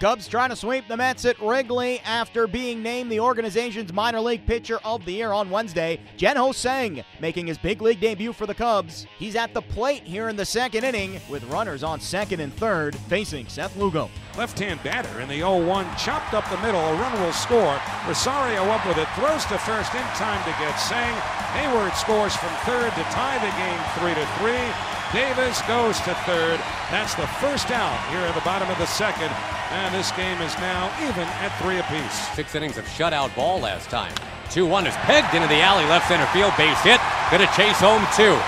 Cubs trying to sweep the Mets at Wrigley after being named the organization's minor league pitcher of the year on Wednesday. Jen-Ho Tseng making his big league debut for the Cubs. He's at the plate here in the second inning with runners on second and third facing Seth Lugo. Left-hand batter in the 0-1, chopped up the middle, a run will score. Rosario up with it, throws to first in time to get Tseng. Heyward scores from third to tie the game 3 to 3. Davis goes to third. That's the first out here at the bottom of the second. And this game is now even at three apiece. Six innings of shutout ball last time. 2 1 is pegged into the alley, left center field, base hit. Gonna chase home two.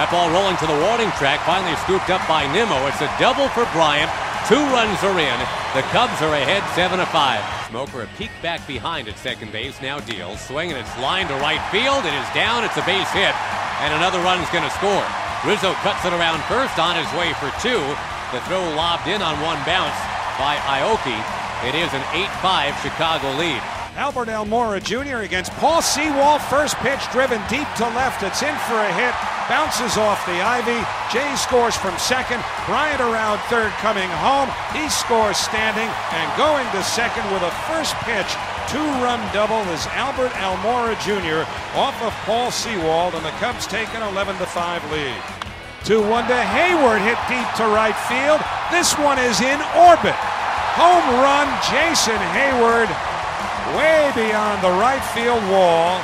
That ball rolling to the warning track, finally scooped up by Nimmo. It's a double for Bryant. Two runs are in. The Cubs are ahead 7 to 5. Smoker a peek back behind at second base, now deals. Swinging its line to right field. It is down. It's a base hit. And another run's going to score. Rizzo cuts it around first on his way for two. The throw lobbed in on one bounce by Aoki. It is an 8-5 Chicago lead. Albert Almora Jr. against Paul Sewald. First pitch driven deep to left. It's in for a hit. Bounces off the ivy. Jay scores from second. Bryant around third coming home. He scores standing and going to second with a first pitch. Two run double is Albert Almora Jr. off of Paul Sewald, and the Cubs take an 11 5 lead. 2 1 to Heyward, hit deep to right field. This one is in orbit. Home run, Jason Heyward way beyond the right field wall.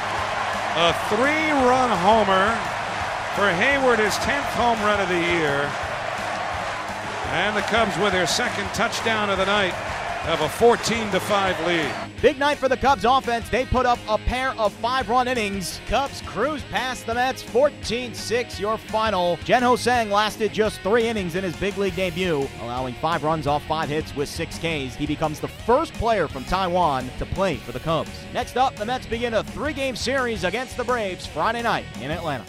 A three run homer for Heyward, his 10th home run of the year. And the Cubs with their second touchdown of the night have a 14 to 5 lead. Big night for the Cubs offense. They put up a pair of five run innings. Cubs cruise past the Mets 14 6, your final. Jen-Ho Tseng lasted just three innings in his big league debut, allowing five runs off five hits with six Ks. He becomes the first player from Taiwan to play for the Cubs. Next up, the Mets begin a three game series against the Braves Friday night in Atlanta.